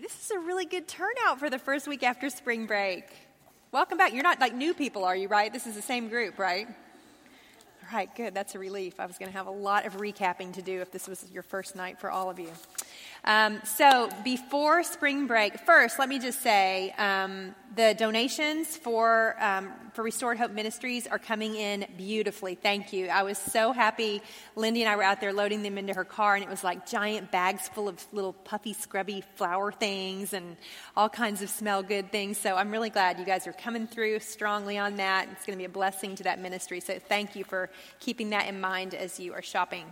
This is a really good turnout for the first week after spring break. Welcome back. You're not like new people, are you, right? This is the same group, right? All right, good. That's a relief. I was going to have a lot of recapping to do if this was your first night for all of you. Um, so, before spring break, first, let me just say um, the donations for, um, for Restored Hope Ministries are coming in beautifully. Thank you. I was so happy. Lindy and I were out there loading them into her car, and it was like giant bags full of little puffy, scrubby flower things and all kinds of smell good things. So, I'm really glad you guys are coming through strongly on that. It's going to be a blessing to that ministry. So, thank you for keeping that in mind as you are shopping.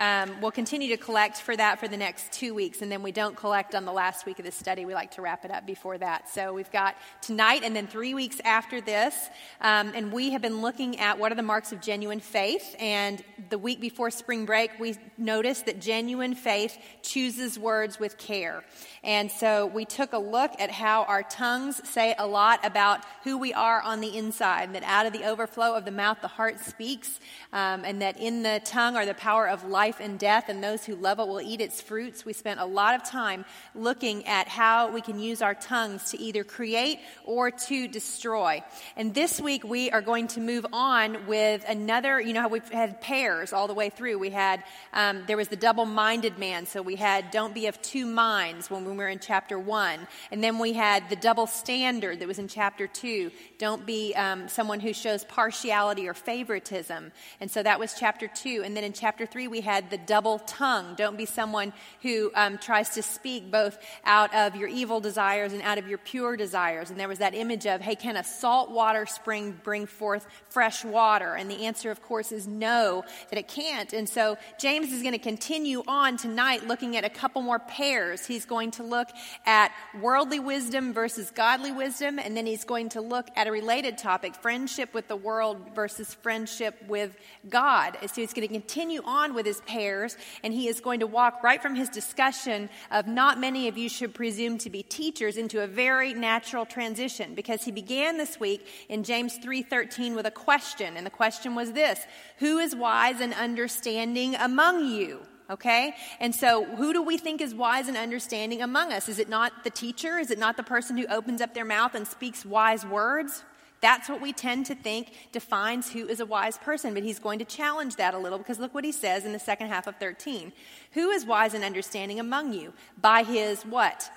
Um, we'll continue to collect for that for the next two weeks, and then we don't collect on the last week of the study. We like to wrap it up before that. So we've got tonight and then three weeks after this, um, and we have been looking at what are the marks of genuine faith. And the week before spring break, we noticed that genuine faith chooses words with care. And so we took a look at how our tongues say a lot about who we are on the inside, that out of the overflow of the mouth, the heart speaks, um, and that in the tongue are the power of life and death, and those who love it will eat its fruits. We spent a lot of time looking at how we can use our tongues to either create or to destroy. And this week we are going to move on with another, you know how we've had pairs all the way through. We had, um, there was the double minded man, so we had don't be of two minds when we were in chapter 1. And then we had the double standard that was in chapter 2. Don't be um, someone who shows partiality or favoritism. And so that was chapter 2. And then in chapter 3, we had the double tongue. Don't be someone who um, tries to speak both out of your evil desires and out of your pure desires. And there was that image of, hey, can a saltwater spring bring forth fresh water? And the answer, of course, is no, that it can't. And so James is going to continue on tonight looking at a couple more pairs. He's going to look at worldly wisdom versus godly wisdom, and then he's going to look at a related topic friendship with the world versus friendship with God. So he's going to continue on with his pairs, and he is going to walk right from his discussion of not many of you should presume to be teachers into a very natural transition because he began this week in James 3:13 with a question, and the question was this: Who is wise and understanding among you? Okay? And so, who do we think is wise and understanding among us? Is it not the teacher? Is it not the person who opens up their mouth and speaks wise words? That's what we tend to think defines who is a wise person. But he's going to challenge that a little because look what he says in the second half of 13. Who is wise and understanding among you? By his what?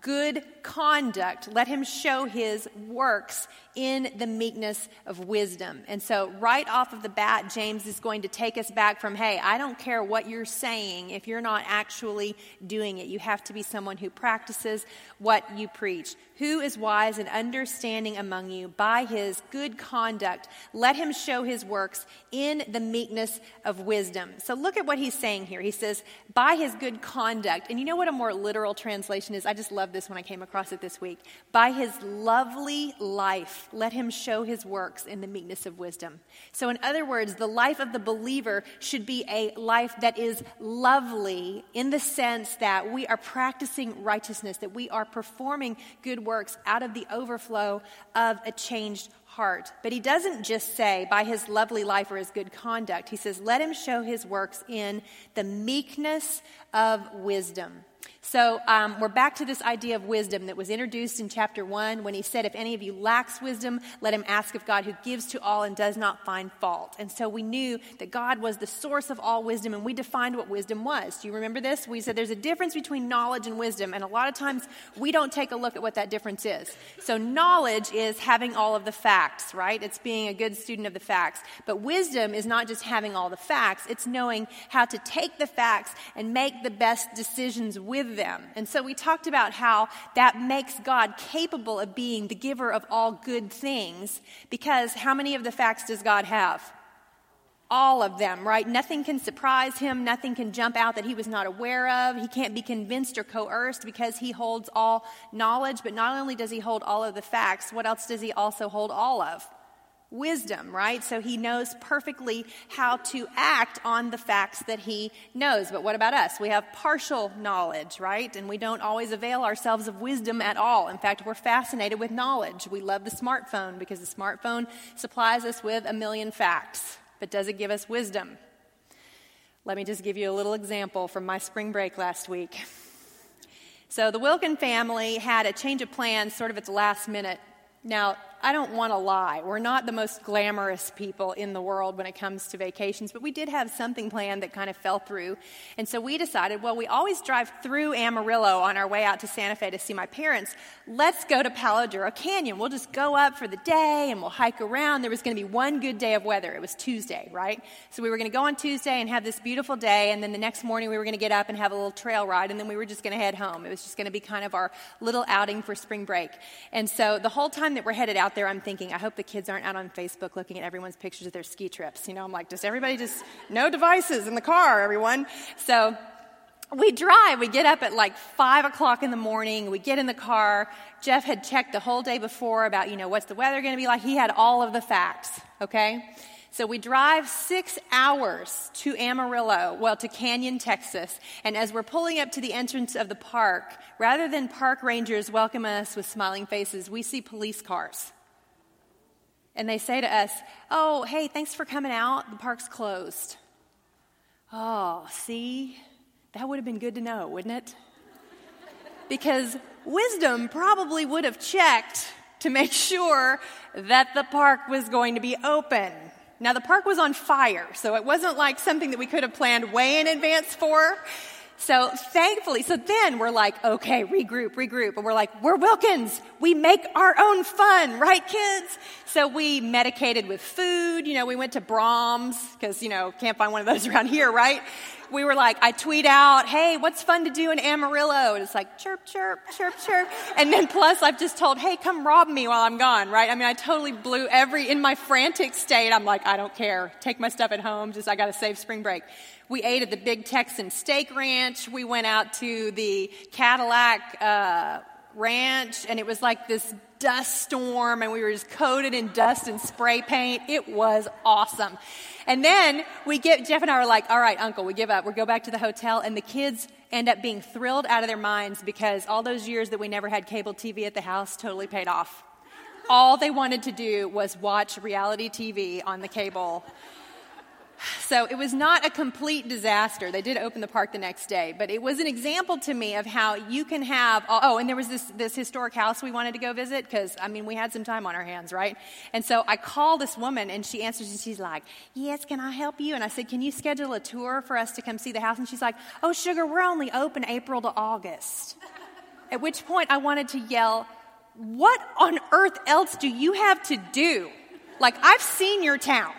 Good conduct. Let him show his works in the meekness of wisdom. And so, right off of the bat, James is going to take us back from, hey, I don't care what you're saying if you're not actually doing it. You have to be someone who practices what you preach. Who is wise and understanding among you by his good conduct? Let him show his works in the meekness of wisdom. So, look at what he's saying here. He says, by his good conduct. And you know what a more literal translation is? I just love this when I came across it this week. By his lovely life let him show his works in the meekness of wisdom. So, in other words, the life of the believer should be a life that is lovely in the sense that we are practicing righteousness, that we are performing good works out of the overflow of a changed heart. But he doesn't just say, by his lovely life or his good conduct. He says, let him show his works in the meekness of wisdom. So um, we're back to this idea of wisdom that was introduced in chapter 1 when he said, If any of you lacks wisdom, let him ask of God who gives to all and does not find fault. And so we knew that God was the source of all wisdom, and we defined what wisdom was. Do you remember this? We said there's a difference between knowledge and wisdom, and a lot of times we don't take a look at what that difference is. So knowledge is having all of the facts, right? It's being a good student of the facts. But wisdom is not just having all the facts, it's knowing how to take the facts and make the best decisions with them. And so we talked about how that makes God capable of being the giver of all good things because how many of the facts does God have? all of them, right? Nothing can surprise him. Nothing can jump out that he was not aware of. He can't be convinced or coerced because he holds all knowledge. But not only does he hold all of the facts, what else does he also hold all of? Wisdom, right? So he knows perfectly how to act on the facts that he knows. But what about us? We have partial knowledge, right? And we don't always avail ourselves of wisdom at all. In fact, we're fascinated with knowledge. We love the smartphone because the smartphone supplies us with a million facts. But does it give us wisdom? Let me just give you a little example from my spring break last week. So the Wilkin family had a change of plans sort of at the last minute. Now, I don't want to lie. We're not the most glamorous people in the world when it comes to vacations, but we did have something planned that kind of fell through. And so we decided, well, we always drive through Amarillo on our way out to Santa Fe to see my parents. Let's go to Palo Duro Canyon. We'll just go up for the day and we'll hike around. There was going to be one good day of weather. It was Tuesday, right? So we were going to go on Tuesday and have this beautiful day, and then the next morning we were going to get up and have a little trail ride, and then we were just going to head home. It was just going to be kind of our little outing for spring break. And so the whole time that we're headed out there, I'm thinking, I hope the kids aren't out on Facebook looking at everyone's pictures of their ski trips. You know, I'm like, does everybody just, no devices in the car, everyone? So we drive, we get up at like five o'clock in the morning, we get in the car. Jeff had checked the whole day before about, you know, what's the weather going to be like. He had all of the facts, okay? So we drive six hours to Amarillo, well, to Canyon, Texas. And as we're pulling up to the entrance of the park, rather than park rangers welcome us with smiling faces, we see police cars. And they say to us, Oh, hey, thanks for coming out. The park's closed. Oh, see? That would have been good to know, wouldn't it? Because wisdom probably would have checked to make sure that the park was going to be open. Now, the park was on fire, so it wasn't like something that we could have planned way in advance for. So thankfully, so then we're like, okay, regroup, regroup. And we're like, we're Wilkins. We make our own fun, right, kids? So we medicated with food. You know, we went to Braum's because, you know, can't find one of those around here, right? we were like, I tweet out, hey, what's fun to do in Amarillo? And it's like, chirp, chirp, chirp, chirp. And then plus, I've just told, hey, come rob me while I'm gone, right? I mean, I totally blew every, in my frantic state, I'm like, I don't care. Take my stuff at home. Just, I got to save spring break. We ate at the Big Texan Steak Ranch. We went out to the Cadillac, uh, ranch and it was like this dust storm and we were just coated in dust and spray paint. It was awesome. And then we get, Jeff and I are like, all right, uncle, we give up. We go back to the hotel, and the kids end up being thrilled out of their minds because all those years that we never had cable TV at the house totally paid off. All they wanted to do was watch reality TV on the cable so it was not a complete disaster. They did open the park the next day, but it was an example to me of how you can have. Oh, oh and there was this, this historic house we wanted to go visit because, I mean, we had some time on our hands, right? And so I call this woman and she answers and she's like, Yes, can I help you? And I said, Can you schedule a tour for us to come see the house? And she's like, Oh, sugar, we're only open April to August. At which point I wanted to yell, What on earth else do you have to do? Like, I've seen your town.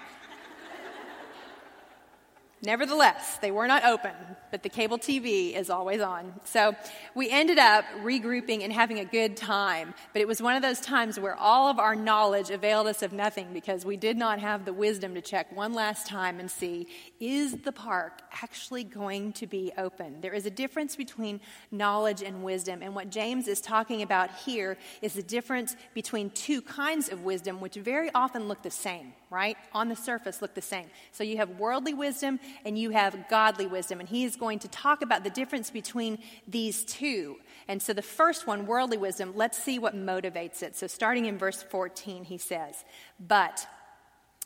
Nevertheless, they were not open, but the cable TV is always on. So we ended up regrouping and having a good time. But it was one of those times where all of our knowledge availed us of nothing because we did not have the wisdom to check one last time and see is the park actually going to be open? There is a difference between knowledge and wisdom. And what James is talking about here is the difference between two kinds of wisdom, which very often look the same, right? On the surface, look the same. So you have worldly wisdom and you have godly wisdom. And he is going to talk about the difference between these two. And so the first one, worldly wisdom, let's see what motivates it. So starting in verse 14, he says, But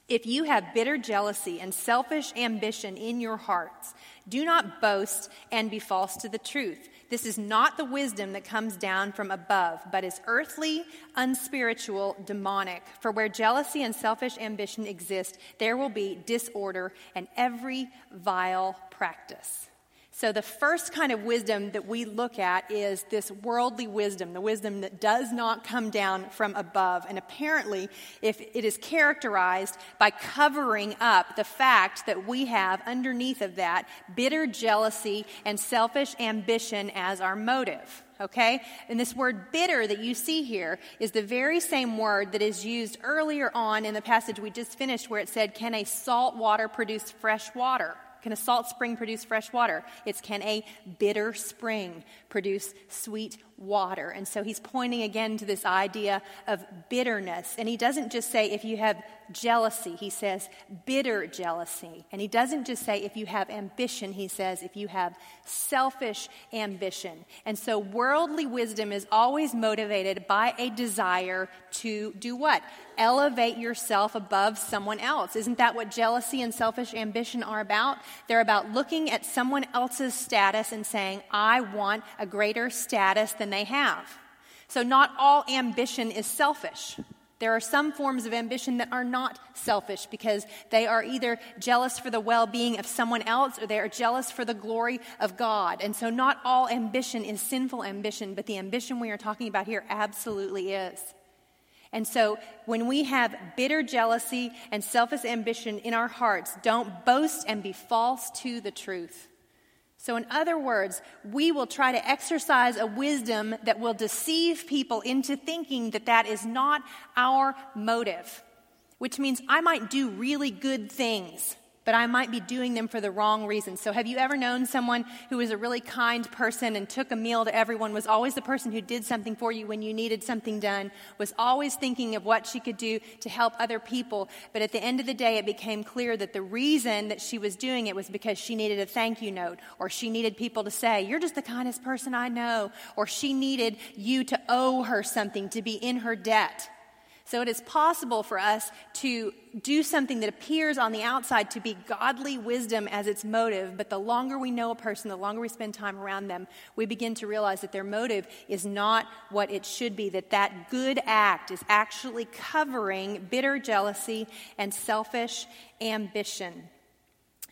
if you have bitter jealousy and selfish ambition in your hearts, do not boast and be false to the truth. This is not the wisdom that comes down from above, but is earthly, unspiritual, demonic. For where jealousy and selfish ambition exist, there will be disorder and every vile practice. So, the first kind of wisdom that we look at is this worldly wisdom, the wisdom that does not come down from above. And apparently, if it is characterized by covering up the fact that we have underneath of that bitter jealousy and selfish ambition as our motive. Okay? And this word bitter that you see here is the very same word that is used earlier on in the passage we just finished where it said, Can a salt water produce fresh water? Can a salt spring produce fresh water? It's can a bitter spring produce sweet water. And so he's pointing again to this idea of bitterness. And he doesn't just say if you have jealousy, he says bitter jealousy. And he doesn't just say if you have ambition, he says if you have selfish ambition. And so worldly wisdom is always motivated by a desire to do what? Elevate yourself above someone else. Isn't that what jealousy and selfish ambition are about? They're about looking at someone else's status and saying, I want a greater status than they have. So, not all ambition is selfish. There are some forms of ambition that are not selfish because they are either jealous for the well being of someone else or they are jealous for the glory of God. And so, not all ambition is sinful ambition, but the ambition we are talking about here absolutely is. And so, when we have bitter jealousy and selfish ambition in our hearts, don't boast and be false to the truth. So, in other words, we will try to exercise a wisdom that will deceive people into thinking that that is not our motive, which means I might do really good things but I might be doing them for the wrong reasons. So, have you ever known someone who was a really kind person and took a meal to everyone, was always the person who did something for you when you needed something done, was always thinking of what she could do to help other people, but at the end of the day, it became clear that the reason that she was doing it was because she needed a thank you note, or she needed people to say, You're just the kindest person I know, or she needed you to owe her something, to be in her debt. So it is possible for us to do something that appears on the outside to be godly wisdom as its motive, but the longer we know a person, the longer we spend time around them, we begin to realize that their motive is not what it should be, that that good act is actually covering bitter jealousy and selfish ambition.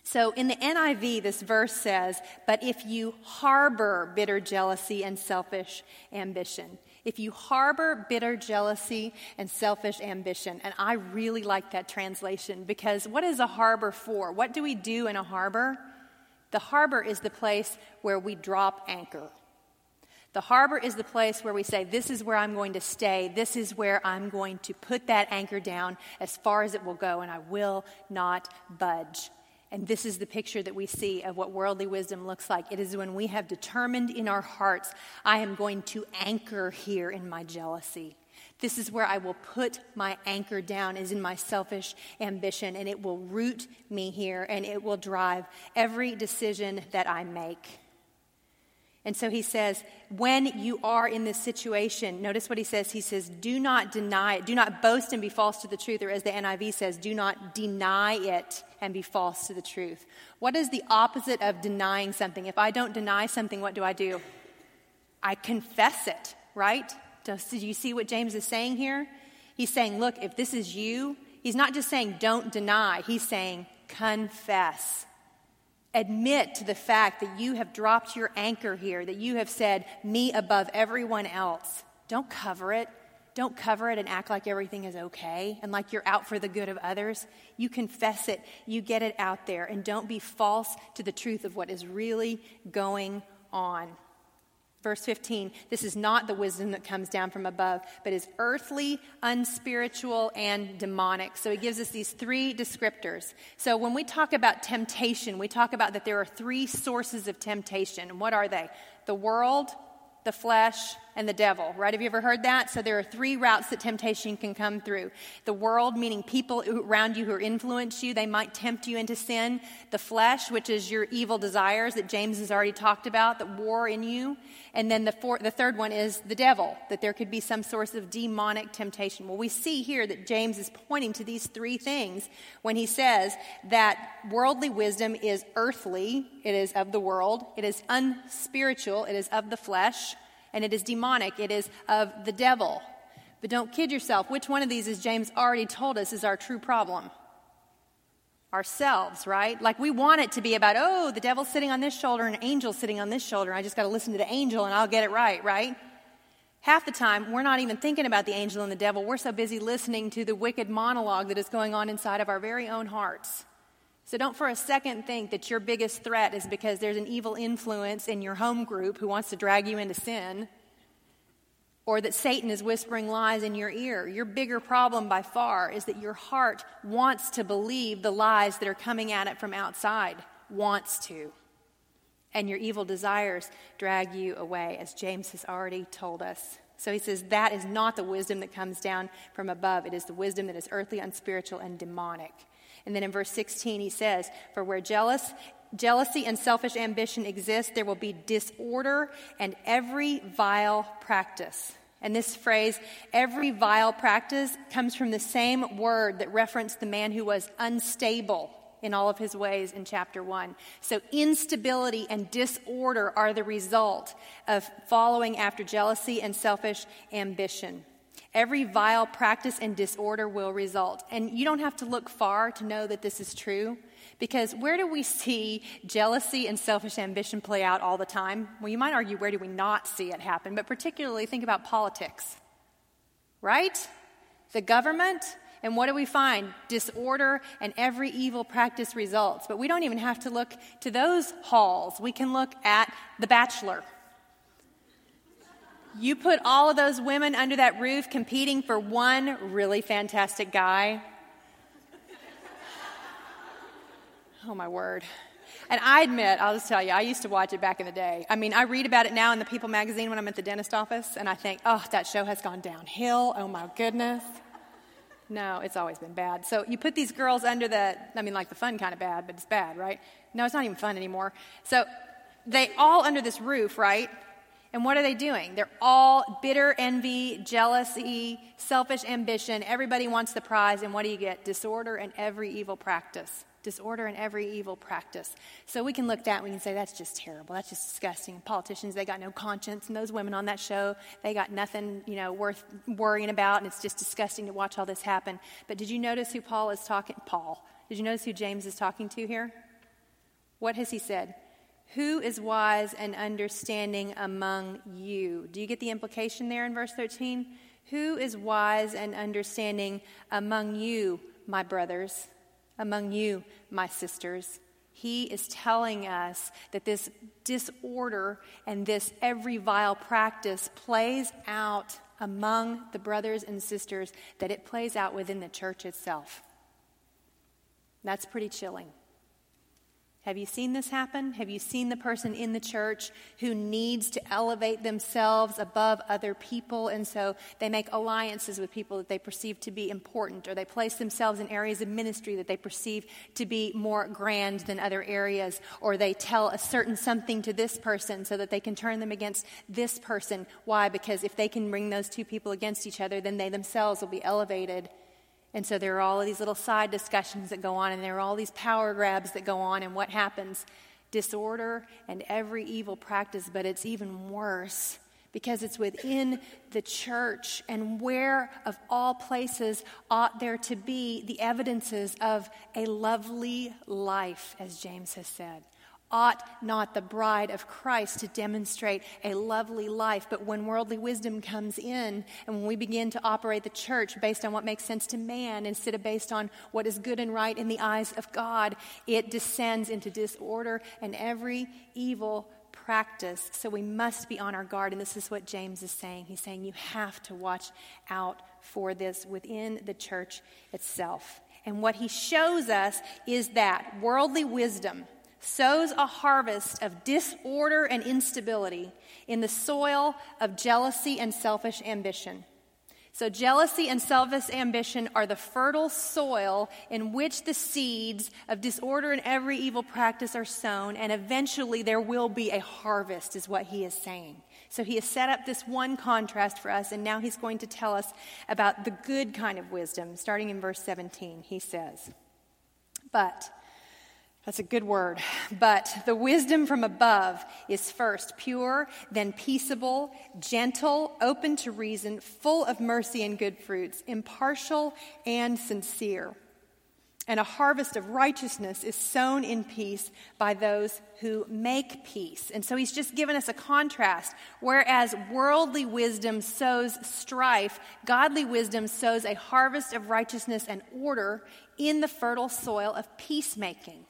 So in the NIV, this verse says, But if you harbor bitter jealousy and selfish ambition, if you harbor bitter jealousy and selfish ambition. And I really like that translation because what is a harbor for? What do we do in a harbor? The harbor is the place where we drop anchor. The harbor is the place where we say, This is where I'm going to stay. This is where I'm going to put that anchor down as far as it will go, and I will not budge. And this is the picture that we see of what worldly wisdom looks like. It is when we have determined in our hearts, I am going to anchor here in my jealousy. This is where I will put my anchor down, is in my selfish ambition, and it will root me here and it will drive every decision that I make. And so he says, when you are in this situation, notice what he says. He says, do not deny it. Do not boast and be false to the truth. Or as the NIV says, do not deny it and be false to the truth. What is the opposite of denying something? If I don't deny something, what do I do? I confess it, right? Do you see what James is saying here? He's saying, look, if this is you, he's not just saying don't deny, he's saying confess admit to the fact that you have dropped your anchor here, that you have said, me above everyone else. Don't cover it. Don't cover it and act like everything is okay and like you're out for the good of others. You confess it, you get it out there, and don't be false to the truth of what is really going on. Verse 15, this is not the wisdom that comes down from above, but is earthly, unspiritual, and demonic. So he gives us these three descriptors. So when we talk about temptation, we talk about that there are three sources of temptation. And what are they? The world, the flesh, and the devil, right? Have you ever heard that? So there are three routes that temptation can come through. The world, meaning people around you who influence you, they might tempt you into sin. The flesh, which is your evil desires that James has already talked about, that war in you. And then the, four, the third one is the devil, that there could be some source of demonic temptation. Well, we see here that James is pointing to these three things when he says that worldly wisdom is earthly, it is of the world, it is unspiritual, it is of the flesh and it is demonic, it is of the devil. But don't kid yourself. Which one of these, as James already told us, is our true problem? Ourselves, right? Like we want it to be about, oh, the devil's sitting on this shoulder and an angel's sitting on this shoulder. I just got to listen to the angel and I'll get it right, right? Half the time, we're not even thinking about the angel and the devil. We're so busy listening to the wicked monologue that is going on inside of our very own hearts. So don't for a second think that your biggest threat is because there's an evil influence in your home group who wants to drag you into sin, or that Satan is whispering lies in your ear. Your bigger problem by far is that your heart wants to believe the lies that are coming at it from outside, wants to. and your evil desires drag you away, as James has already told us. So he says that is not the wisdom that comes down from above. It is the wisdom that is earthly, unspiritual, and demonic. And then in verse 16, he says, For where jealous, jealousy and selfish ambition exist, there will be disorder and every vile practice. And this phrase, every vile practice, comes from the same word that referenced the man who was unstable in all of his ways in chapter 1. So, instability and disorder are the result of following after jealousy and selfish ambition. Every vile practice and disorder will result. And you don't have to look far to know that this is true. Because where do we see jealousy and selfish ambition play out all the time? Well, you might argue, where do we not see it happen? But particularly, think about politics, right? The government, and what do we find? Disorder and every evil practice results. But we don't even have to look to those halls. We can look at The Bachelor. You put all of those women under that roof competing for one really fantastic guy. Oh, my word. And I admit, I'll just tell you, I used to watch it back in the day. I mean, I read about it now in the People magazine when I'm at the dentist office, and I think, oh, that show has gone downhill. Oh, my goodness. No, it's always been bad. So you put these girls under the, I mean, like the fun kind of bad, but it's bad, right? No, it's not even fun anymore. So they all under this roof, right? And what are they doing? They're all bitter envy, jealousy, selfish ambition. Everybody wants the prize, and what do you get? Disorder and every evil practice disorder and every evil practice. So we can look at that and we can say, that's just terrible. That's just disgusting. Politicians, they got no conscience. And those women on that show, they got nothing, you know, worth worrying about. And it's just disgusting to watch all this happen. But did you notice who Paul is talking? Paul. Did you notice who James is talking to here? What has he said? Who is wise and understanding among you? Do you get the implication there in verse 13? Who is wise and understanding among you, my brothers? among you, my sisters. He is telling us that this disorder and this every vile practice plays out among the brothers and sisters, that it plays out within the church itself. That's pretty chilling. Have you seen this happen? Have you seen the person in the church who needs to elevate themselves above other people? And so they make alliances with people that they perceive to be important, or they place themselves in areas of ministry that they perceive to be more grand than other areas, or they tell a certain something to this person so that they can turn them against this person. Why? Because if they can bring those two people against each other, then they themselves will be elevated and so there are all of these little side discussions that go on, and there are all these power grabs that go on, and what happens? Disorder and every evil practice, but it's even worse because it's within the church. And where, of all places, ought there to be the evidences of a lovely life, as James has said? Ought not the bride of Christ to demonstrate a lovely life? But when worldly wisdom comes in and when we begin to operate the church based on what makes sense to man instead of based on what is good and right in the eyes of God, it descends into disorder and every evil practice. So we must be on our guard. And this is what James is saying. He's saying you have to watch out for this within the church itself. And what he shows us is that worldly wisdom sows a harvest of disorder and instability in the soil of jealousy and selfish ambition. So, jealousy and selfish ambition are the fertile soil in which the seeds of disorder and every evil practice are sown, and eventually there will be a harvest, is what he is saying. So, he has set up this one contrast for us, and now he's going to tell us about the good kind of wisdom. Starting in verse 17, he says, But that's a good word. But the wisdom from above is first pure, then peaceable, gentle, open to reason, full of mercy and good fruits, impartial and sincere. And a harvest of righteousness is sown in peace by those who make peace. And so he's just given us a contrast. Whereas worldly wisdom sows strife, godly wisdom sows a harvest of righteousness and order in the fertile soil of peacemaking.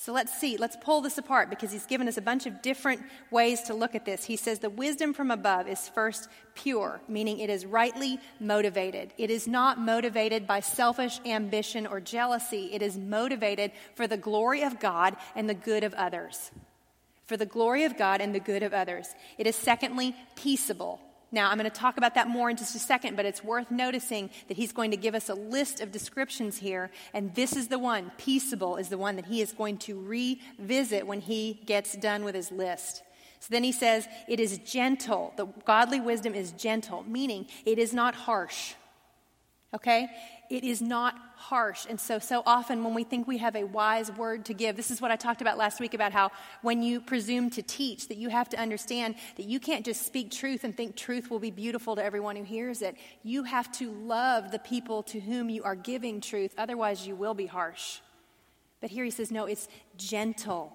So let's see, let's pull this apart because he's given us a bunch of different ways to look at this. He says the wisdom from above is first pure, meaning it is rightly motivated. It is not motivated by selfish ambition or jealousy, it is motivated for the glory of God and the good of others. for the glory of God and the good of others. It is secondly peaceable. Now, I'm going to talk about that more in just a second, but it's worth noticing that he's going to give us a list of descriptions here, and this is the one, peaceable, is the one that he is going to revisit when he gets done with his list. So then he says, it is gentle. The godly wisdom is gentle, meaning it is not harsh. Okay? It is not harsh. And so, so often when we think we have a wise word to give, this is what I talked about last week about how when you presume to teach, that you have to understand that you can't just speak truth and think truth will be beautiful to everyone who hears it. You have to love the people to whom you are giving truth, otherwise, you will be harsh. But here he says, no, it's gentle.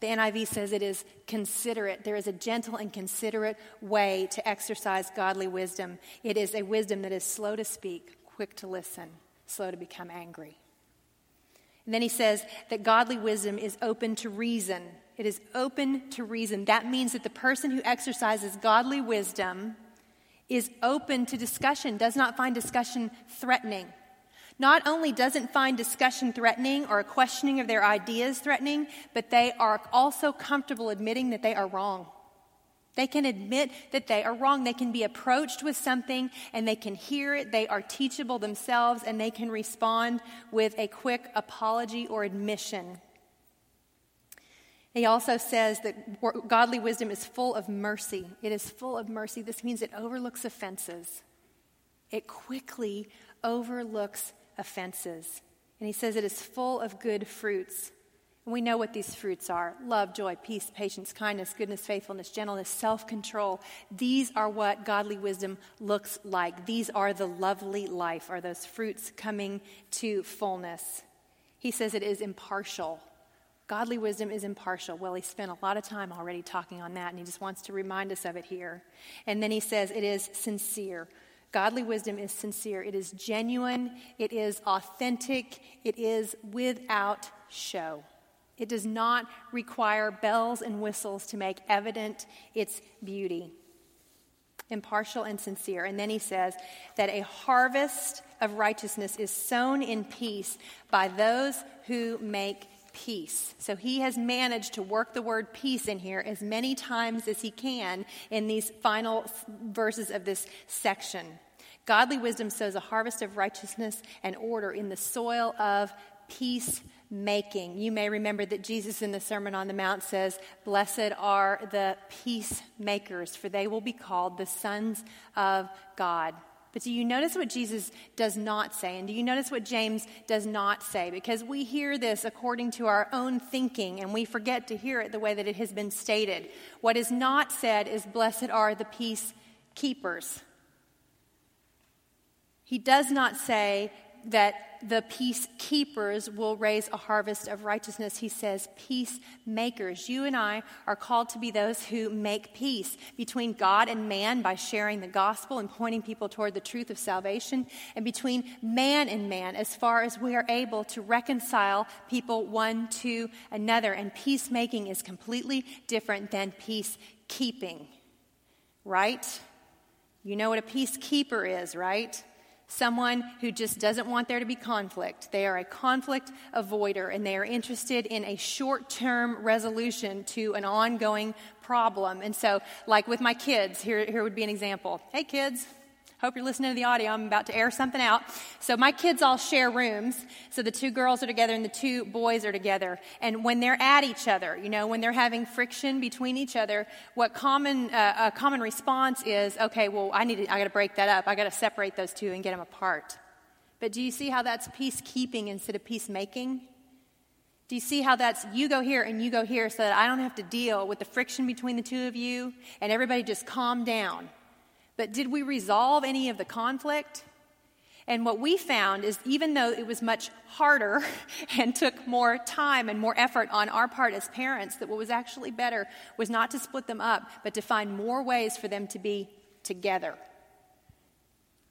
The NIV says it is considerate. There is a gentle and considerate way to exercise godly wisdom. It is a wisdom that is slow to speak, quick to listen, slow to become angry. And then he says that godly wisdom is open to reason. It is open to reason. That means that the person who exercises godly wisdom is open to discussion, does not find discussion threatening. Not only doesn't find discussion threatening or a questioning of their ideas threatening, but they are also comfortable admitting that they are wrong. They can admit that they are wrong. They can be approached with something and they can hear it. They are teachable themselves and they can respond with a quick apology or admission. He also says that godly wisdom is full of mercy. It is full of mercy. This means it overlooks offenses, it quickly overlooks offenses. And he says it is full of good fruits. And we know what these fruits are love, joy, peace, patience, kindness, goodness, faithfulness, gentleness, self control. These are what godly wisdom looks like. These are the lovely life, are those fruits coming to fullness. He says it is impartial. Godly wisdom is impartial. Well, he spent a lot of time already talking on that, and he just wants to remind us of it here. And then he says it is sincere. Godly wisdom is sincere, it is genuine, it is authentic, it is without show. It does not require bells and whistles to make evident its beauty. Impartial and sincere. And then he says that a harvest of righteousness is sown in peace by those who make peace. So he has managed to work the word peace in here as many times as he can in these final verses of this section. Godly wisdom sows a harvest of righteousness and order in the soil of peacemaking. You may remember that Jesus in the Sermon on the Mount says, Blessed are the peacemakers, for they will be called the sons of God. But do you notice what Jesus does not say? And do you notice what James does not say? Because we hear this according to our own thinking and we forget to hear it the way that it has been stated. What is not said is, Blessed are the peacekeepers. He does not say the peacekeepers will raise a harvest of righteousness. He says, peacemakers. You and I are called to be those who make peace between God and man by sharing the gospel and pointing people toward the truth of salvation, and between man and man as far as we are able to reconcile people one to another. And peacemaking is completely different than peacekeeping, right? You know what a peacekeeper is, right? Someone who just doesn't want there to be conflict. They are a conflict avoider and they are interested in a short term resolution to an ongoing problem. And so, like with my kids, here, here would be an example. Hey, kids, Hope you're listening to the audio. I'm about to air something out. So my kids all share rooms. So the two girls are together and the two boys are together. And when they're at each other, you know, when they're having friction between each other, what common uh, a common response is, okay, well, I need to, I got to break that up. I got to separate those two and get them apart. But do you see how that's peacekeeping instead of peacemaking? Do you see how that's you go here and you go here so that I don't have to deal with the friction between the two of you and everybody just calm down? But did we resolve any of the conflict? And what we found is even though it was much harder and took more time and more effort on our part as parents, that what was actually better was not to split them up, but to find more ways for them to be together.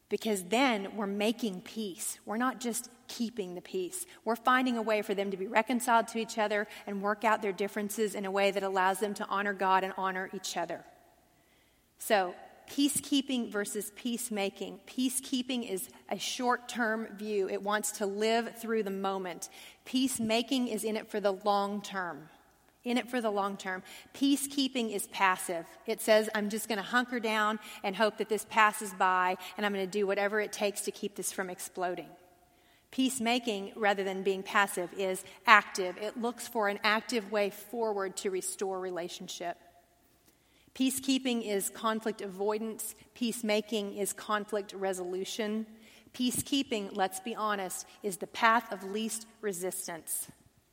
Because then we're making peace. We're not just keeping the peace. We're finding a way for them to be reconciled to each other and work out their differences in a way that allows them to honor God and honor each other. So, peacekeeping versus peacemaking. Peacekeeping is a short term view, it wants to live through the moment. Peacemaking is in it for the long term. in it for the long term. Peacekeeping is passive. It says, I'm just going to hunker down and hope that this passes by, and I'm going to do whatever it takes to keep this from exploding. Peacemaking, rather than being passive, is active. It looks for an active way forward to restore relationship. Peacekeeping is conflict avoidance, peacemaking is conflict resolution. Peacekeeping, let's be honest, is the path of least resistance.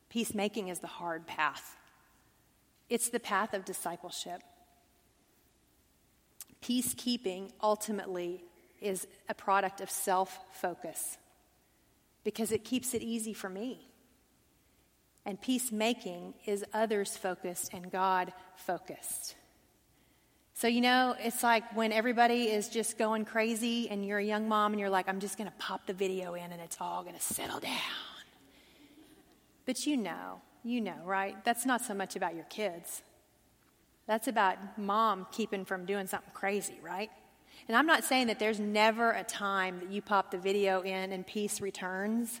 Peacemaking is the hard path. It's the path of discipleship. Peacekeeping ultimately is a product of self focus because it keeps it easy for me. And peacemaking is others focused and God focused. So, you know, it's like when everybody is just going crazy and you're a young mom and you're like, I'm just going to pop the video in and it's all going to settle down. But you know, you know, right? That's not so much about your kids. That's about mom keeping from doing something crazy, right? And I'm not saying that there's never a time that you pop the video in and peace returns.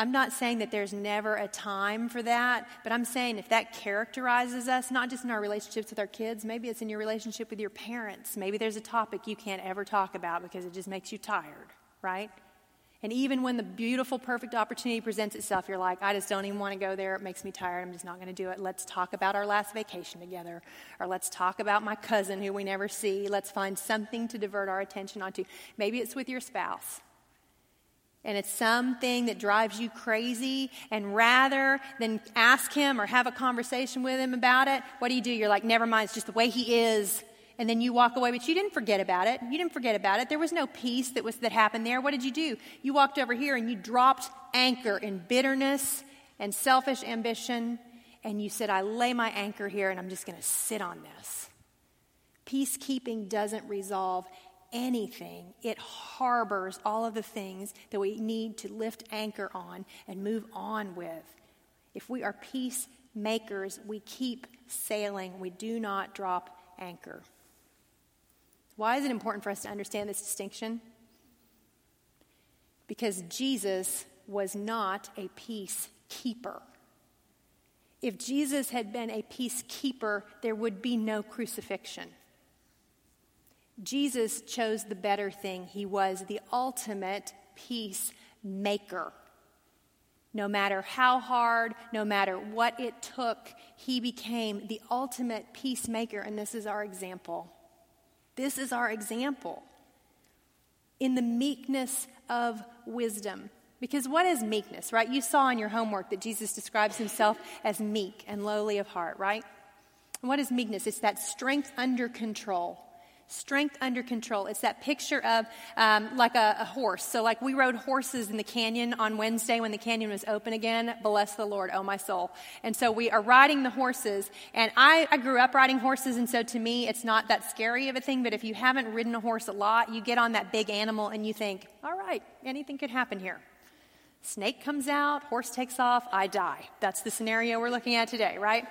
I'm not saying that there's never a time for that, but I'm saying if that characterizes us, not just in our relationships with our kids, maybe it's in your relationship with your parents. Maybe there's a topic you can't ever talk about because it just makes you tired, right? And even when the beautiful, perfect opportunity presents itself, you're like, I just don't even want to go there. It makes me tired. I'm just not going to do it. Let's talk about our last vacation together. Or let's talk about my cousin who we never see. Let's find something to divert our attention onto. Maybe it's with your spouse. And it's something that drives you crazy. And rather than ask him or have a conversation with him about it, what do you do? You're like, never mind, it's just the way he is and then you walk away, but you didn't forget about it. You didn't forget about it. There was no peace that was that happened there. What did you do? You walked over here and you dropped anchor in bitterness and selfish ambition, and you said, I lay my anchor here and I'm just going to sit on this. Peacekeeping doesn't resolve anything, it harbors all of the things that we need to lift anchor on and move on with. If we are peacemakers, we keep sailing, we do not drop anchor. Why is it important for us to understand this distinction? Because Jesus was not a peacekeeper. If Jesus had been a peacekeeper, there would be no crucifixion. Jesus chose the better thing. He was the ultimate peacemaker. No matter how hard, no matter what it took, he became the ultimate peacemaker, and this is our example. This is our example in the meekness of wisdom. Because what is meekness, right? You saw in your homework that Jesus describes himself as meek and lowly of heart, right? And what is meekness? It's that strength under control strength under control. It's that picture of um, like a, a, horse. So, like we rode horses in the canyon on Wednesday when the canyon was open again. Bless the Lord, oh my soul. And so we are riding the horses. And I, I grew up riding horses, and so to me, it's not that scary of a thing. But if you haven't ridden a horse a lot, you get on that big animal and you think, all right, anything could happen here. Snake comes out, horse takes off, I die. That's the scenario we're looking at today, right?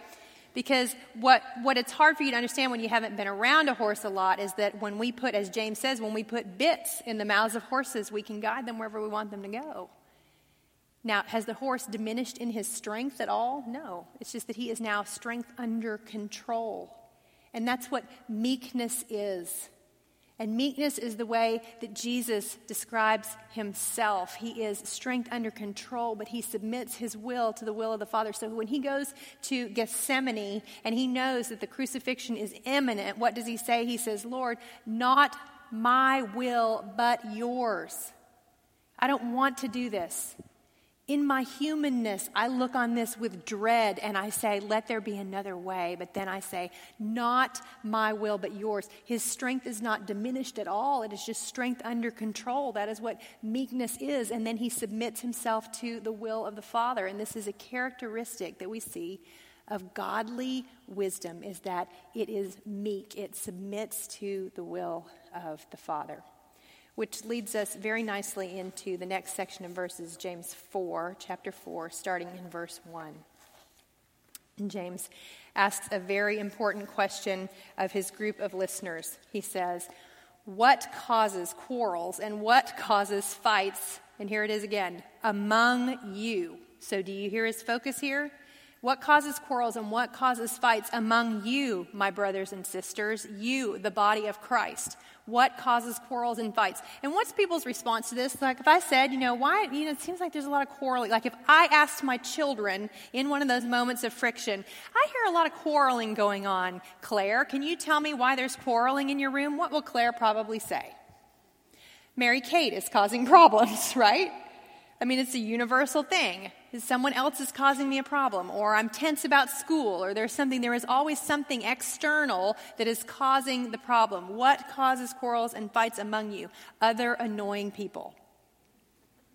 Because what, what it's hard for you to understand when you haven't been around a horse a lot is that when we put, as James says, when we put bits in the mouths of horses, we can guide them wherever we want them to go. Now, has the horse diminished in his strength at all? No. It's just that he is now strength under control. And that's what meekness is. And meekness is the way that Jesus describes himself. He is strength under control, but he submits his will to the will of the Father. So when he goes to Gethsemane and he knows that the crucifixion is imminent, what does he say? He says, Lord, not my will, but yours. I don't want to do this. In my humanness, I look on this with dread and I say, Let there be another way. But then I say, Not my will, but yours. His strength is not diminished at all. It is just strength under control. That is what meekness is. And then he submits himself to the will of the Father. And this is a characteristic that we see of godly wisdom is that it is meek, it submits to the will of the Father which leads us very nicely into the next section of verses, James 4, chapter 4, starting in verse 1. And James asks a very important question of his group of listeners. He says, What causes quarrels and what causes fights? And here it is again among you. So, do you hear his focus here? What causes quarrels and what causes fights among you, my brothers and sisters? You, the body of Christ. What causes quarrels and fights? And what's people's response to this? Like if I said, you know, why, you know, it seems like there's a lot of quarreling. Like if I asked my children in one of those moments of friction, I hear a lot of quarreling going on. Claire, can you tell me why there's quarreling in your room? What will Claire probably say? Mary Kate is causing problems, right? I mean, it's a universal thing. Is someone else is causing me a problem, or I'm tense about school, or there's something, there is always something external that is causing the problem. What causes quarrels and fights among you? Other annoying people.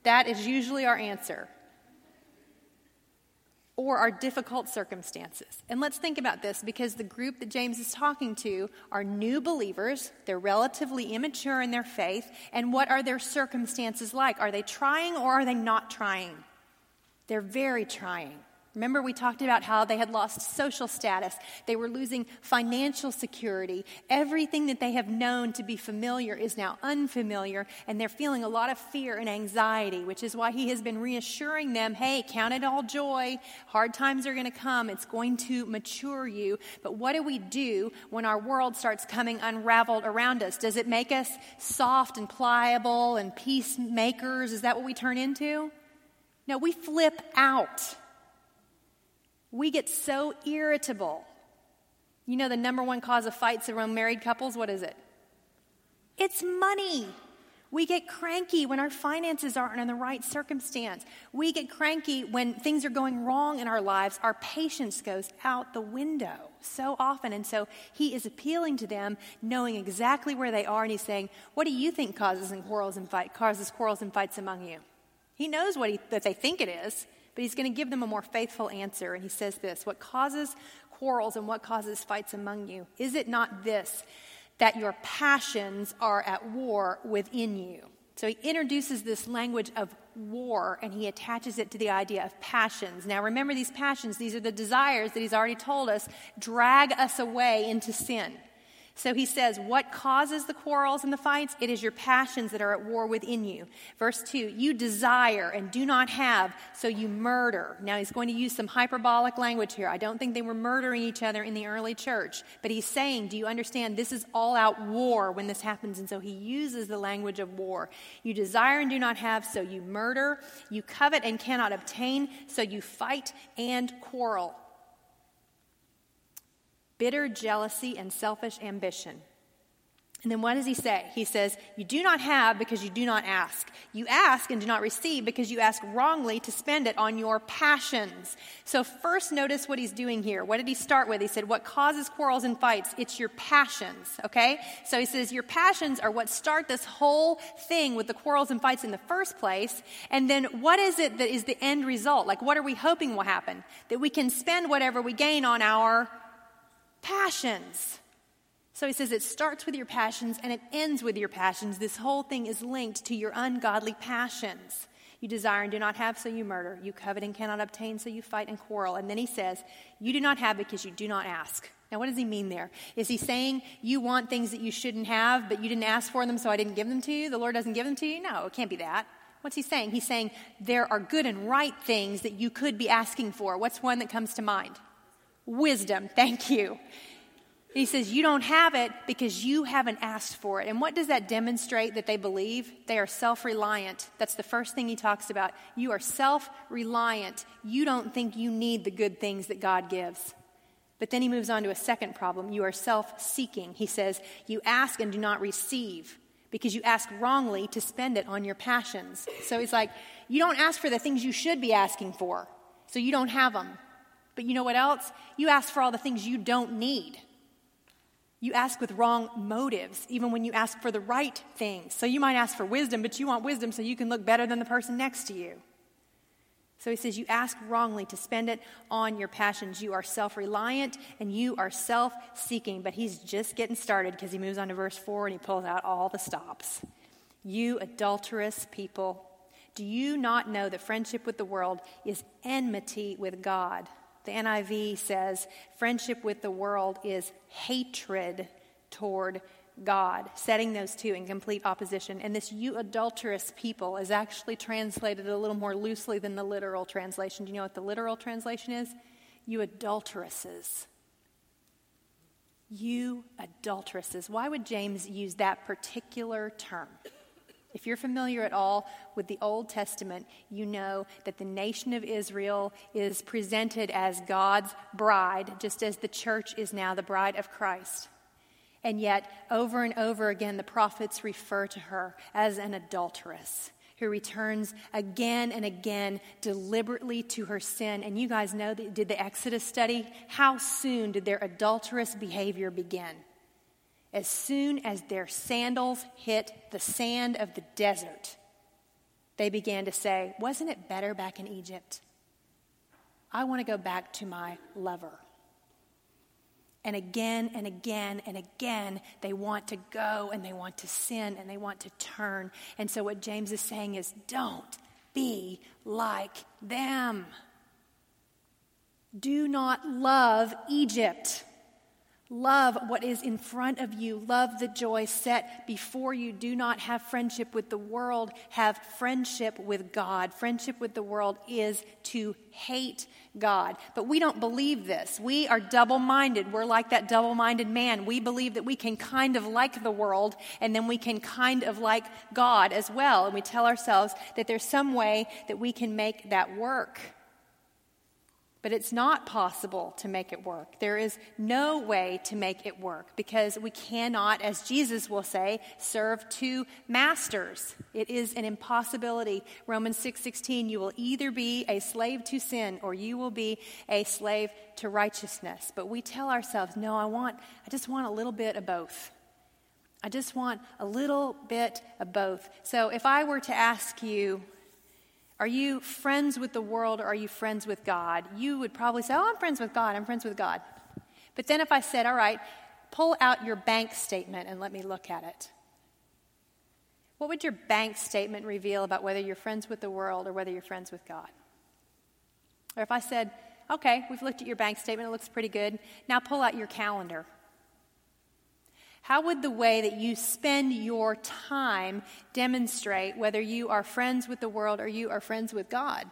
That is usually our answer or our difficult circumstances. And let's think about this because the group that James is talking to are new believers. They're relatively immature in their faith. And what are their circumstances like? Are they trying or are they not trying? They're very trying. Remember, we talked about how they had lost social status. They were losing financial security. Everything that they have known to be familiar is now unfamiliar, and they're feeling a lot of fear and anxiety, which is why he has been reassuring them hey, count it all joy. Hard times are going to come, it's going to mature you. But what do we do when our world starts coming unraveled around us? Does it make us soft and pliable and peacemakers? Is that what we turn into? No, we flip out we get so irritable. You know, the number one cause of fights among married couples, what is it? It's money. We get cranky when our finances aren't in the right circumstance. We get cranky when things are going wrong in our lives. Our patience goes out the window so often. And so he is appealing to them, knowing exactly where they are, and he's saying, What do you think causes and quarrels and fight causes quarrels and fights among you? He knows what he, that they think it is but he's going to give them a more faithful answer. And he says this What causes quarrels and what causes fights among you? Is it not this, that your passions are at war within you? So he introduces this language of war and he attaches it to the idea of passions. Now remember, these passions, these are the desires that he's already told us drag us away into sin. So he says, What causes the quarrels and the fights? It is your passions that are at war within you. Verse 2 You desire and do not have, so you murder. Now he's going to use some hyperbolic language here. I don't think they were murdering each other in the early church, but he's saying, Do you understand? This is all out war when this happens. And so he uses the language of war. You desire and do not have, so you murder. You covet and cannot obtain, so you fight and quarrel bitter jealousy and selfish ambition. And then what does he say? He says, You do not have because you do not ask. You ask and do not receive because you ask wrongly to spend it on your passions. So, first, notice what he's doing here. What did he start with? He said, What causes quarrels and fights? It's your passions, okay? So, he says, Your passions are what start this whole thing with the quarrels and fights in the first place. And then, what is it that is the end result? Like, what are we hoping will happen? That we can spend whatever we gain on our passions. So he says it starts with your passions and it ends with your passions. This whole thing is linked to your ungodly passions. You desire and do not have, so you murder. You covet and cannot obtain, so you fight and quarrel. And then he says, You do not have because you do not ask. Now, what does he mean there? Is he saying you want things that you shouldn't have, but you didn't ask for them, so I didn't give them to you? The Lord doesn't give them to you? No, it can't be that. What's he saying? He's saying there are good and right things that you could be asking for. What's one that comes to mind? Wisdom, thank you. He says, You don't have it because you haven't asked for it. And what does that demonstrate that they believe? They are self reliant. That's the first thing he talks about. You are self reliant. You don't think you need the good things that God gives. But then he moves on to a second problem. You are self seeking. He says, You ask and do not receive because you ask wrongly to spend it on your passions. So he's like, You don't ask for the things you should be asking for, so you don't have them. But you know what else? You ask for all the things you don't need. You ask with wrong motives, even when you ask for the right things. So you might ask for wisdom, but you want wisdom so you can look better than the person next to you. So he says, You ask wrongly to spend it on your passions. You are self reliant and you are self seeking. But he's just getting started because he moves on to verse 4 and he pulls out all the stops. You adulterous people, do you not know that friendship with the world is enmity with God? The NIV says friendship with the world is hatred toward God, setting those two in complete opposition. And this you adulterous people is actually translated a little more loosely than the literal translation. Do you know what the literal translation is? You adulteresses. You adulteresses. Why would James use that particular term? If you're familiar at all with the Old Testament, you know that the nation of Israel is presented as God's bride, just as the church is now the bride of Christ. And yet, over and over again, the prophets refer to her as an adulteress who returns again and again deliberately to her sin. And you guys know that did the Exodus study? How soon did their adulterous behavior begin? As soon as their sandals hit the sand of the desert, they began to say, Wasn't it better back in Egypt? I want to go back to my lover. And again and again and again, they want to go and they want to sin and they want to turn. And so, what James is saying is don't be like them. Do not love Egypt. Love what is in front of you. Love the joy set before you. Do not have friendship with the world. Have friendship with God. Friendship with the world is to hate God. But we don't believe this. We are double minded. We're like that double minded man. We believe that we can kind of like the world and then we can kind of like God as well. And we tell ourselves that there's some way that we can make that work. But it's not possible to make it work. There is no way to make it work because we cannot, as Jesus will say, serve two masters. It is an impossibility. Romans 6:16, you will either be a slave to sin or you will be a slave to righteousness. But we tell ourselves, no, I want I just want a little bit of both. I just want a little bit of both. So if I were to ask you, are you friends with the world or are you friends with God? You would probably say, Oh, I'm friends with God. I'm friends with God. But then if I said, All right, pull out your bank statement and let me look at it. What would your bank statement reveal about whether you're friends with the world or whether you're friends with God? Or if I said, Okay, we've looked at your bank statement, it looks pretty good. Now pull out your calendar. How would the way that you spend your time demonstrate whether you are friends with the world or you are friends with God?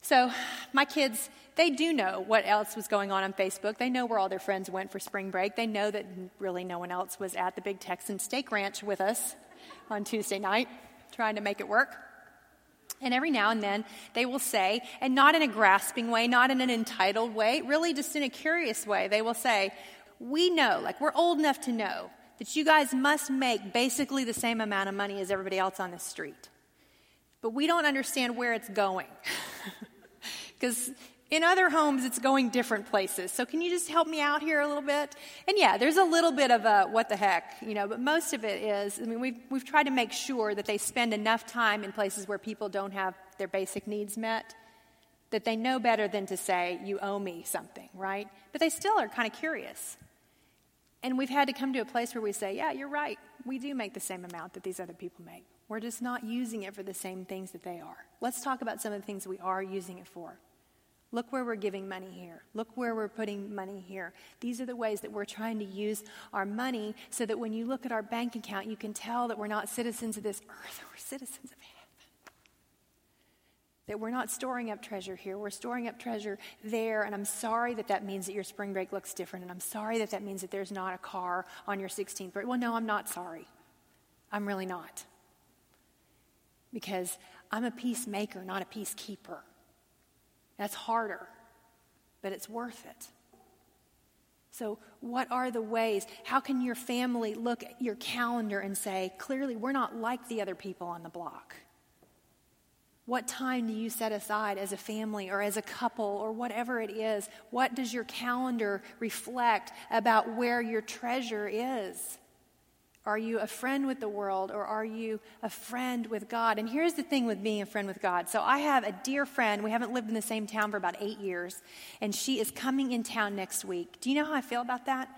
So, my kids, they do know what else was going on on Facebook. They know where all their friends went for spring break. They know that really no one else was at the Big Texan Steak Ranch with us on Tuesday night, trying to make it work. And every now and then they will say, and not in a grasping way, not in an entitled way, really just in a curious way, they will say, we know, like we're old enough to know, that you guys must make basically the same amount of money as everybody else on the street. But we don't understand where it's going. Because in other homes, it's going different places. So can you just help me out here a little bit? And yeah, there's a little bit of a what the heck, you know, but most of it is, I mean, we've, we've tried to make sure that they spend enough time in places where people don't have their basic needs met that they know better than to say, you owe me something, right? But they still are kind of curious. And we've had to come to a place where we say, yeah, you're right. We do make the same amount that these other people make. We're just not using it for the same things that they are. Let's talk about some of the things we are using it for. Look where we're giving money here. Look where we're putting money here. These are the ways that we're trying to use our money so that when you look at our bank account, you can tell that we're not citizens of this earth, we're citizens of heaven. That we're not storing up treasure here, we're storing up treasure there. And I'm sorry that that means that your spring break looks different. And I'm sorry that that means that there's not a car on your 16th birthday. Well, no, I'm not sorry. I'm really not. Because I'm a peacemaker, not a peacekeeper. That's harder, but it's worth it. So, what are the ways? How can your family look at your calendar and say, clearly, we're not like the other people on the block? What time do you set aside as a family or as a couple or whatever it is? What does your calendar reflect about where your treasure is? Are you a friend with the world or are you a friend with God? And here's the thing with being a friend with God. So I have a dear friend. We haven't lived in the same town for about eight years, and she is coming in town next week. Do you know how I feel about that?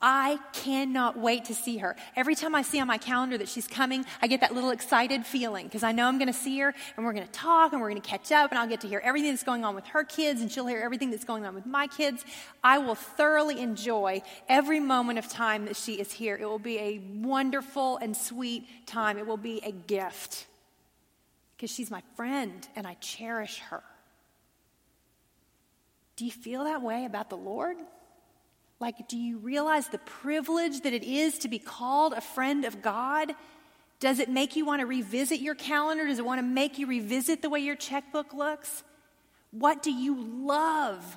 I cannot wait to see her. Every time I see on my calendar that she's coming, I get that little excited feeling because I know I'm going to see her and we're going to talk and we're going to catch up and I'll get to hear everything that's going on with her kids and she'll hear everything that's going on with my kids. I will thoroughly enjoy every moment of time that she is here. It will be a wonderful and sweet time. It will be a gift because she's my friend and I cherish her. Do you feel that way about the Lord? Like, do you realize the privilege that it is to be called a friend of God? Does it make you want to revisit your calendar? Does it want to make you revisit the way your checkbook looks? What do you love?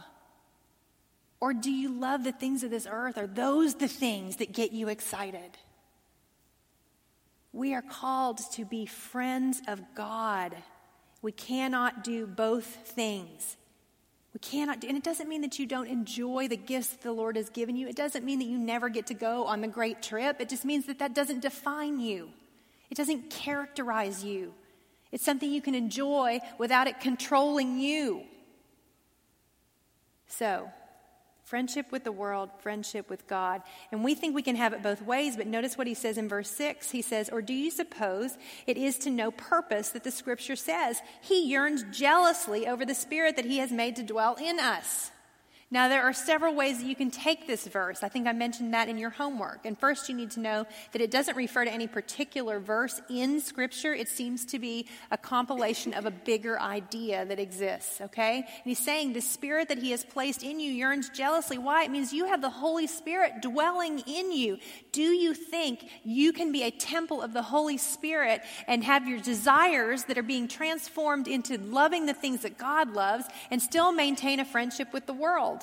Or do you love the things of this earth? Are those the things that get you excited? We are called to be friends of God. We cannot do both things. We cannot do, and it doesn't mean that you don't enjoy the gifts the Lord has given you. It doesn't mean that you never get to go on the great trip. It just means that that doesn't define you. It doesn't characterize you. It's something you can enjoy without it controlling you. So, friendship with the world, friendship with God. And we think we can have it both ways, but notice what he says in verse 6. He says, Or do you suppose it is to no purpose that the scripture says, He yearns jealously over the spirit that he has made to dwell in us? Now, there are several ways that you can take this verse. I think I mentioned that in your homework. And first, you need to know that it doesn't refer to any particular verse in Scripture. It seems to be a compilation of a bigger idea that exists, okay? And he's saying the Spirit that He has placed in you yearns jealously. Why? It means you have the Holy Spirit dwelling in you. Do you think you can be a temple of the Holy Spirit and have your desires that are being transformed into loving the things that God loves and still maintain a friendship with the world?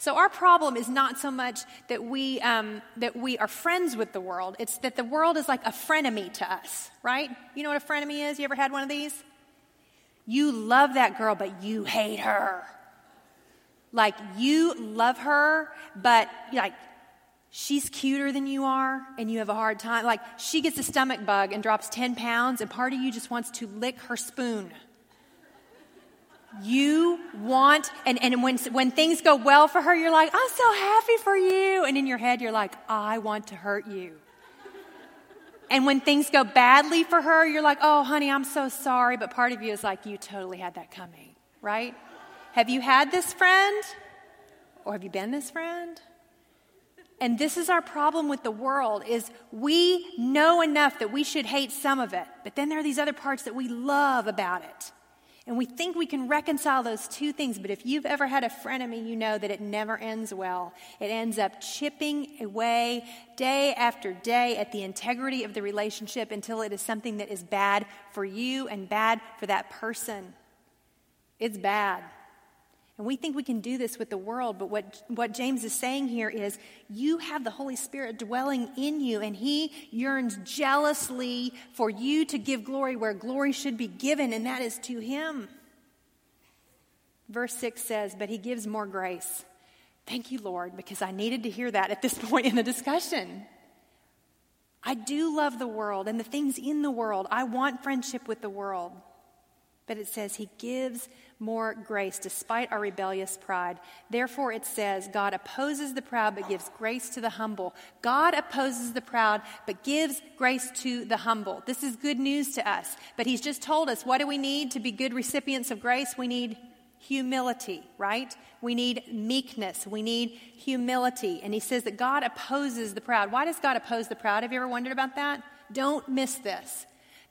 So our problem is not so much that we um, that we are friends with the world. It's that the world is like a frenemy to us, right? You know what a frenemy is? You ever had one of these? You love that girl, but you hate her. Like you love her, but like she's cuter than you are, and you have a hard time. Like she gets a stomach bug and drops ten pounds, and part of you just wants to lick her spoon. You want, and, and when, when things go well for her, you're like, I'm so happy for you. And in your head, you're like, I want to hurt you. And when things go badly for her, you're like, oh, honey, I'm so sorry. But part of you is like, you totally had that coming, right? Have you had this friend? Or have you been this friend? And this is our problem with the world is we know enough that we should hate some of it, but then there are these other parts that we love about it. And we think we can reconcile those two things, but if you've ever had a frenemy, you know that it never ends well. It ends up chipping away day after day at the integrity of the relationship until it is something that is bad for you and bad for that person. It's bad. And we think we can do this with the world, but what, what James is saying here is you have the Holy Spirit dwelling in you, and He yearns jealously for you to give glory where glory should be given, and that is to Him. Verse 6 says, But He gives more grace. Thank you, Lord, because I needed to hear that at this point in the discussion. I do love the world and the things in the world. I want friendship with the world. But it says He gives more grace despite our rebellious pride. Therefore, it says, God opposes the proud but gives grace to the humble. God opposes the proud but gives grace to the humble. This is good news to us. But He's just told us what do we need to be good recipients of grace? We need humility, right? We need meekness. We need humility. And He says that God opposes the proud. Why does God oppose the proud? Have you ever wondered about that? Don't miss this.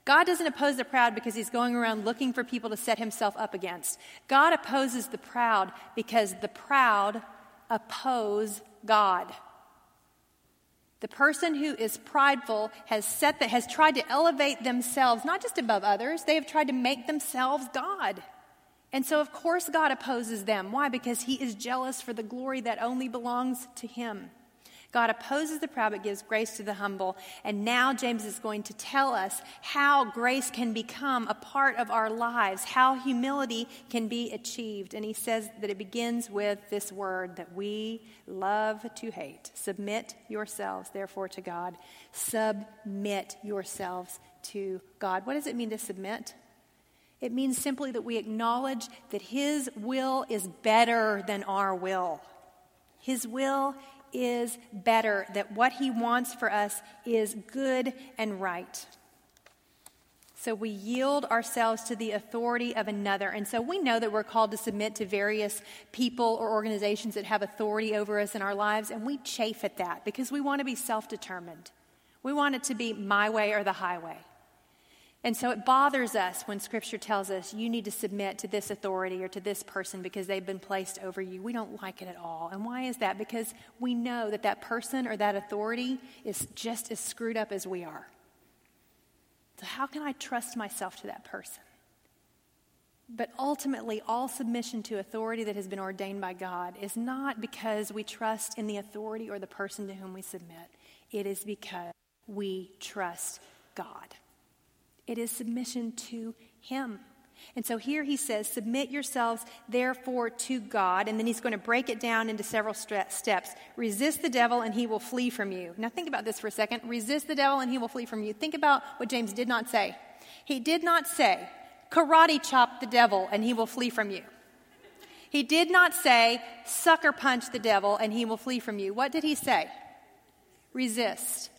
God doesn't oppose the proud because he's going around looking for people to set himself up against. God opposes the proud because the proud oppose God. The person who is prideful has set that has tried to elevate themselves not just above others, they have tried to make themselves God. And so of course God opposes them. Why? Because he is jealous for the glory that only belongs to him. God opposes the proud but gives grace to the humble. And now James is going to tell us how grace can become a part of our lives, how humility can be achieved. And he says that it begins with this word that we love to hate. Submit yourselves, therefore, to God. Submit yourselves to God. What does it mean to submit? It means simply that we acknowledge that His will is better than our will. His will is better, that what He wants for us is good and right. So we yield ourselves to the authority of another. And so we know that we're called to submit to various people or organizations that have authority over us in our lives, and we chafe at that because we want to be self determined. We want it to be my way or the highway. And so it bothers us when Scripture tells us you need to submit to this authority or to this person because they've been placed over you. We don't like it at all. And why is that? Because we know that that person or that authority is just as screwed up as we are. So, how can I trust myself to that person? But ultimately, all submission to authority that has been ordained by God is not because we trust in the authority or the person to whom we submit. It is because we trust God. It is submission to Him. And so here he says, Submit yourselves therefore to God. And then he's going to break it down into several steps. Resist the devil and he will flee from you. Now think about this for a second. Resist the devil and he will flee from you. Think about what James did not say. He did not say, Karate chop the devil and he will flee from you. He did not say, Sucker punch the devil and he will flee from you. What did he say? Resist.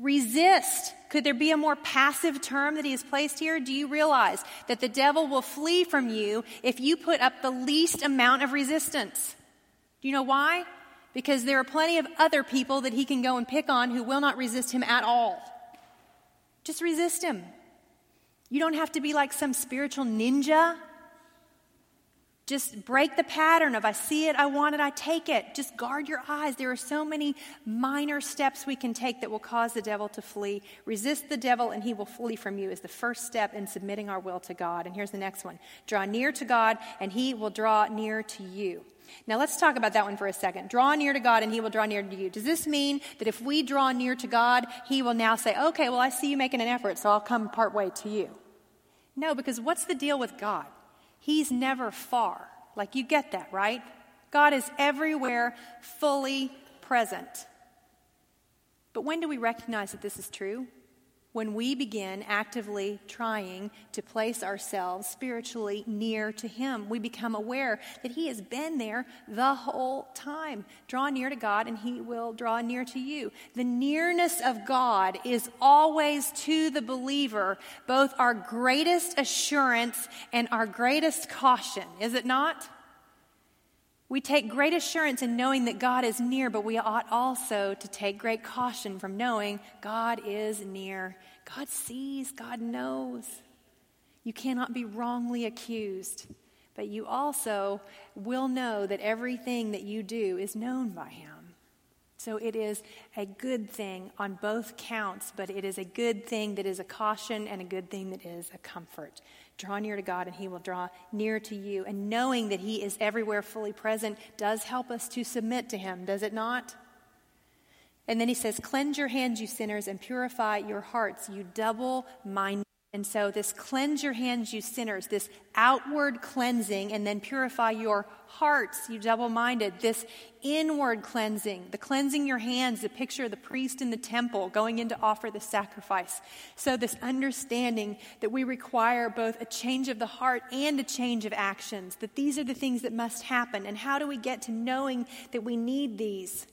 Resist. Could there be a more passive term that he has placed here? Do you realize that the devil will flee from you if you put up the least amount of resistance? Do you know why? Because there are plenty of other people that he can go and pick on who will not resist him at all. Just resist him. You don't have to be like some spiritual ninja just break the pattern of I see it, I want it, I take it. Just guard your eyes. There are so many minor steps we can take that will cause the devil to flee. Resist the devil and he will flee from you is the first step in submitting our will to God. And here's the next one draw near to God and he will draw near to you. Now let's talk about that one for a second. Draw near to God and he will draw near to you. Does this mean that if we draw near to God, he will now say, okay, well, I see you making an effort, so I'll come part way to you? No, because what's the deal with God? He's never far. Like, you get that, right? God is everywhere, fully present. But when do we recognize that this is true? When we begin actively trying to place ourselves spiritually near to Him, we become aware that He has been there the whole time. Draw near to God, and He will draw near to you. The nearness of God is always to the believer both our greatest assurance and our greatest caution, is it not? We take great assurance in knowing that God is near, but we ought also to take great caution from knowing God is near. God sees, God knows. You cannot be wrongly accused, but you also will know that everything that you do is known by Him. So it is a good thing on both counts, but it is a good thing that is a caution and a good thing that is a comfort. Draw near to God and He will draw near to you. And knowing that He is everywhere fully present does help us to submit to Him, does it not? And then He says, Cleanse your hands, you sinners, and purify your hearts, you double minded. And so, this cleanse your hands, you sinners, this outward cleansing, and then purify your hearts, you double minded, this inward cleansing, the cleansing your hands, the picture of the priest in the temple going in to offer the sacrifice. So, this understanding that we require both a change of the heart and a change of actions, that these are the things that must happen. And how do we get to knowing that we need these?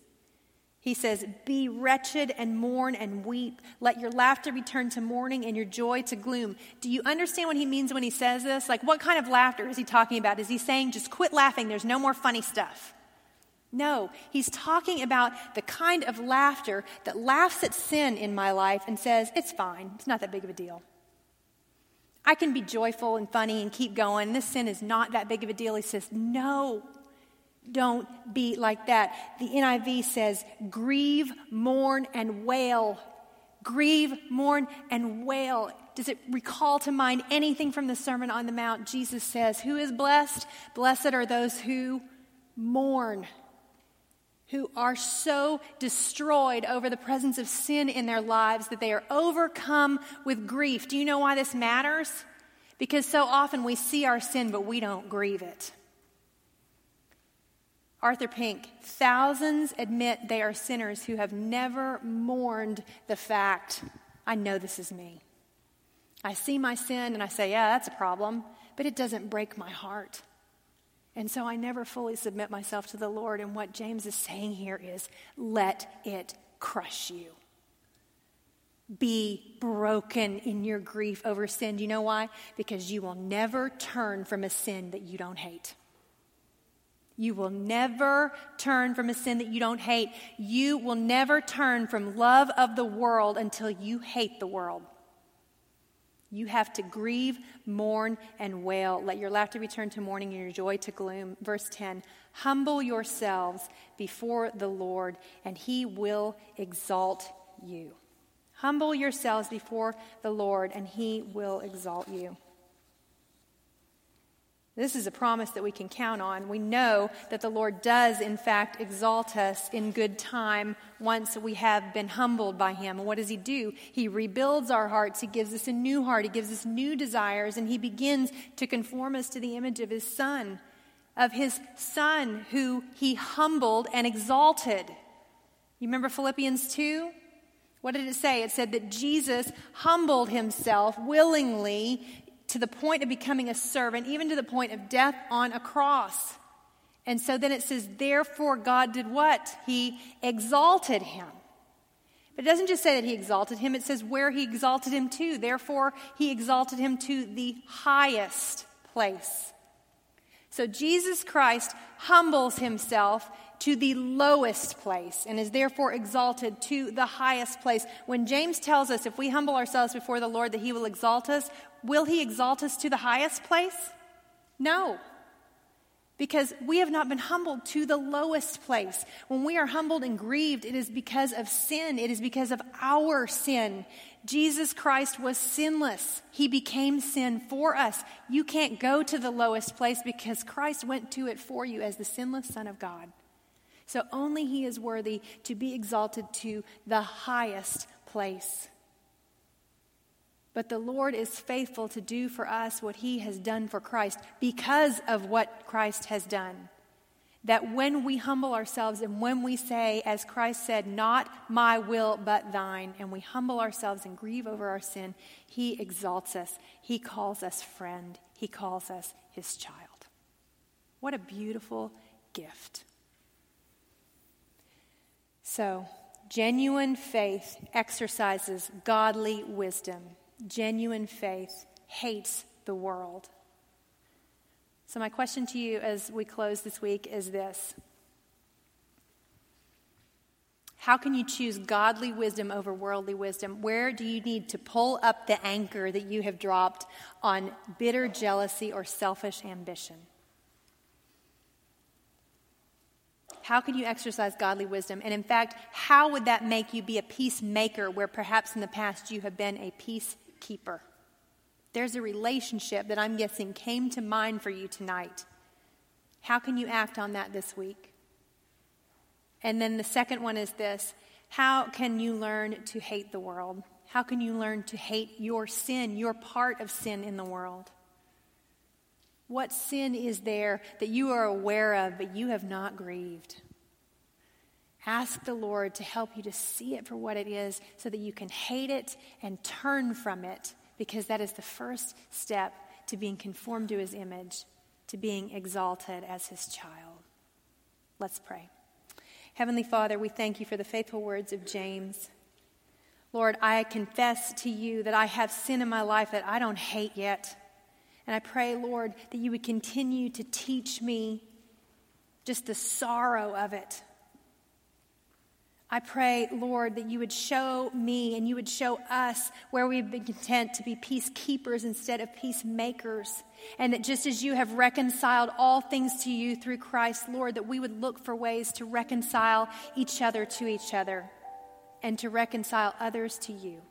He says, Be wretched and mourn and weep. Let your laughter return to mourning and your joy to gloom. Do you understand what he means when he says this? Like, what kind of laughter is he talking about? Is he saying, just quit laughing, there's no more funny stuff? No, he's talking about the kind of laughter that laughs at sin in my life and says, It's fine, it's not that big of a deal. I can be joyful and funny and keep going. This sin is not that big of a deal. He says, No, don't be like that. The NIV says, grieve, mourn, and wail. Grieve, mourn, and wail. Does it recall to mind anything from the Sermon on the Mount? Jesus says, Who is blessed? Blessed are those who mourn, who are so destroyed over the presence of sin in their lives that they are overcome with grief. Do you know why this matters? Because so often we see our sin, but we don't grieve it. Arthur Pink, thousands admit they are sinners who have never mourned the fact, I know this is me. I see my sin and I say, yeah, that's a problem, but it doesn't break my heart. And so I never fully submit myself to the Lord. And what James is saying here is let it crush you. Be broken in your grief over sin. Do you know why? Because you will never turn from a sin that you don't hate. You will never turn from a sin that you don't hate. You will never turn from love of the world until you hate the world. You have to grieve, mourn, and wail. Let your laughter be turned to mourning and your joy to gloom. Verse 10 Humble yourselves before the Lord, and he will exalt you. Humble yourselves before the Lord, and he will exalt you. This is a promise that we can count on. We know that the Lord does, in fact, exalt us in good time once we have been humbled by Him. And what does He do? He rebuilds our hearts. He gives us a new heart. He gives us new desires. And He begins to conform us to the image of His Son, of His Son who He humbled and exalted. You remember Philippians 2? What did it say? It said that Jesus humbled himself willingly to the point of becoming a servant, even to the point of death on a cross. And so then it says, therefore, God did what? He exalted him. But it doesn't just say that he exalted him, it says where he exalted him to. Therefore, he exalted him to the highest place. So Jesus Christ humbles himself to the lowest place and is therefore exalted to the highest place. When James tells us if we humble ourselves before the Lord that he will exalt us, will he exalt us to the highest place? No. Because we have not been humbled to the lowest place. When we are humbled and grieved, it is because of sin. It is because of our sin. Jesus Christ was sinless. He became sin for us. You can't go to the lowest place because Christ went to it for you as the sinless Son of God. So only He is worthy to be exalted to the highest place. But the Lord is faithful to do for us what He has done for Christ because of what Christ has done. That when we humble ourselves and when we say, as Christ said, not my will but thine, and we humble ourselves and grieve over our sin, He exalts us. He calls us friend. He calls us His child. What a beautiful gift. So, genuine faith exercises godly wisdom genuine faith hates the world. So, my question to you as we close this week is this How can you choose godly wisdom over worldly wisdom? Where do you need to pull up the anchor that you have dropped on bitter jealousy or selfish ambition? How can you exercise godly wisdom? And in fact, how would that make you be a peacemaker where perhaps in the past you have been a peacekeeper? There's a relationship that I'm guessing came to mind for you tonight. How can you act on that this week? And then the second one is this How can you learn to hate the world? How can you learn to hate your sin, your part of sin in the world? What sin is there that you are aware of but you have not grieved? Ask the Lord to help you to see it for what it is so that you can hate it and turn from it because that is the first step to being conformed to his image, to being exalted as his child. Let's pray. Heavenly Father, we thank you for the faithful words of James. Lord, I confess to you that I have sin in my life that I don't hate yet. And I pray, Lord, that you would continue to teach me just the sorrow of it I pray, Lord, that you would show me and you would show us where we've been content to be peacekeepers instead of peacemakers. And that just as you have reconciled all things to you through Christ, Lord, that we would look for ways to reconcile each other to each other and to reconcile others to you.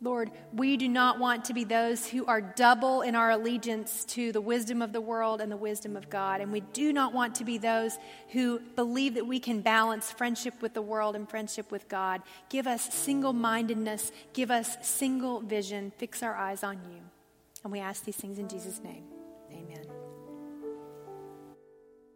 Lord, we do not want to be those who are double in our allegiance to the wisdom of the world and the wisdom of God. And we do not want to be those who believe that we can balance friendship with the world and friendship with God. Give us single mindedness, give us single vision, fix our eyes on you. And we ask these things in Jesus' name. Amen.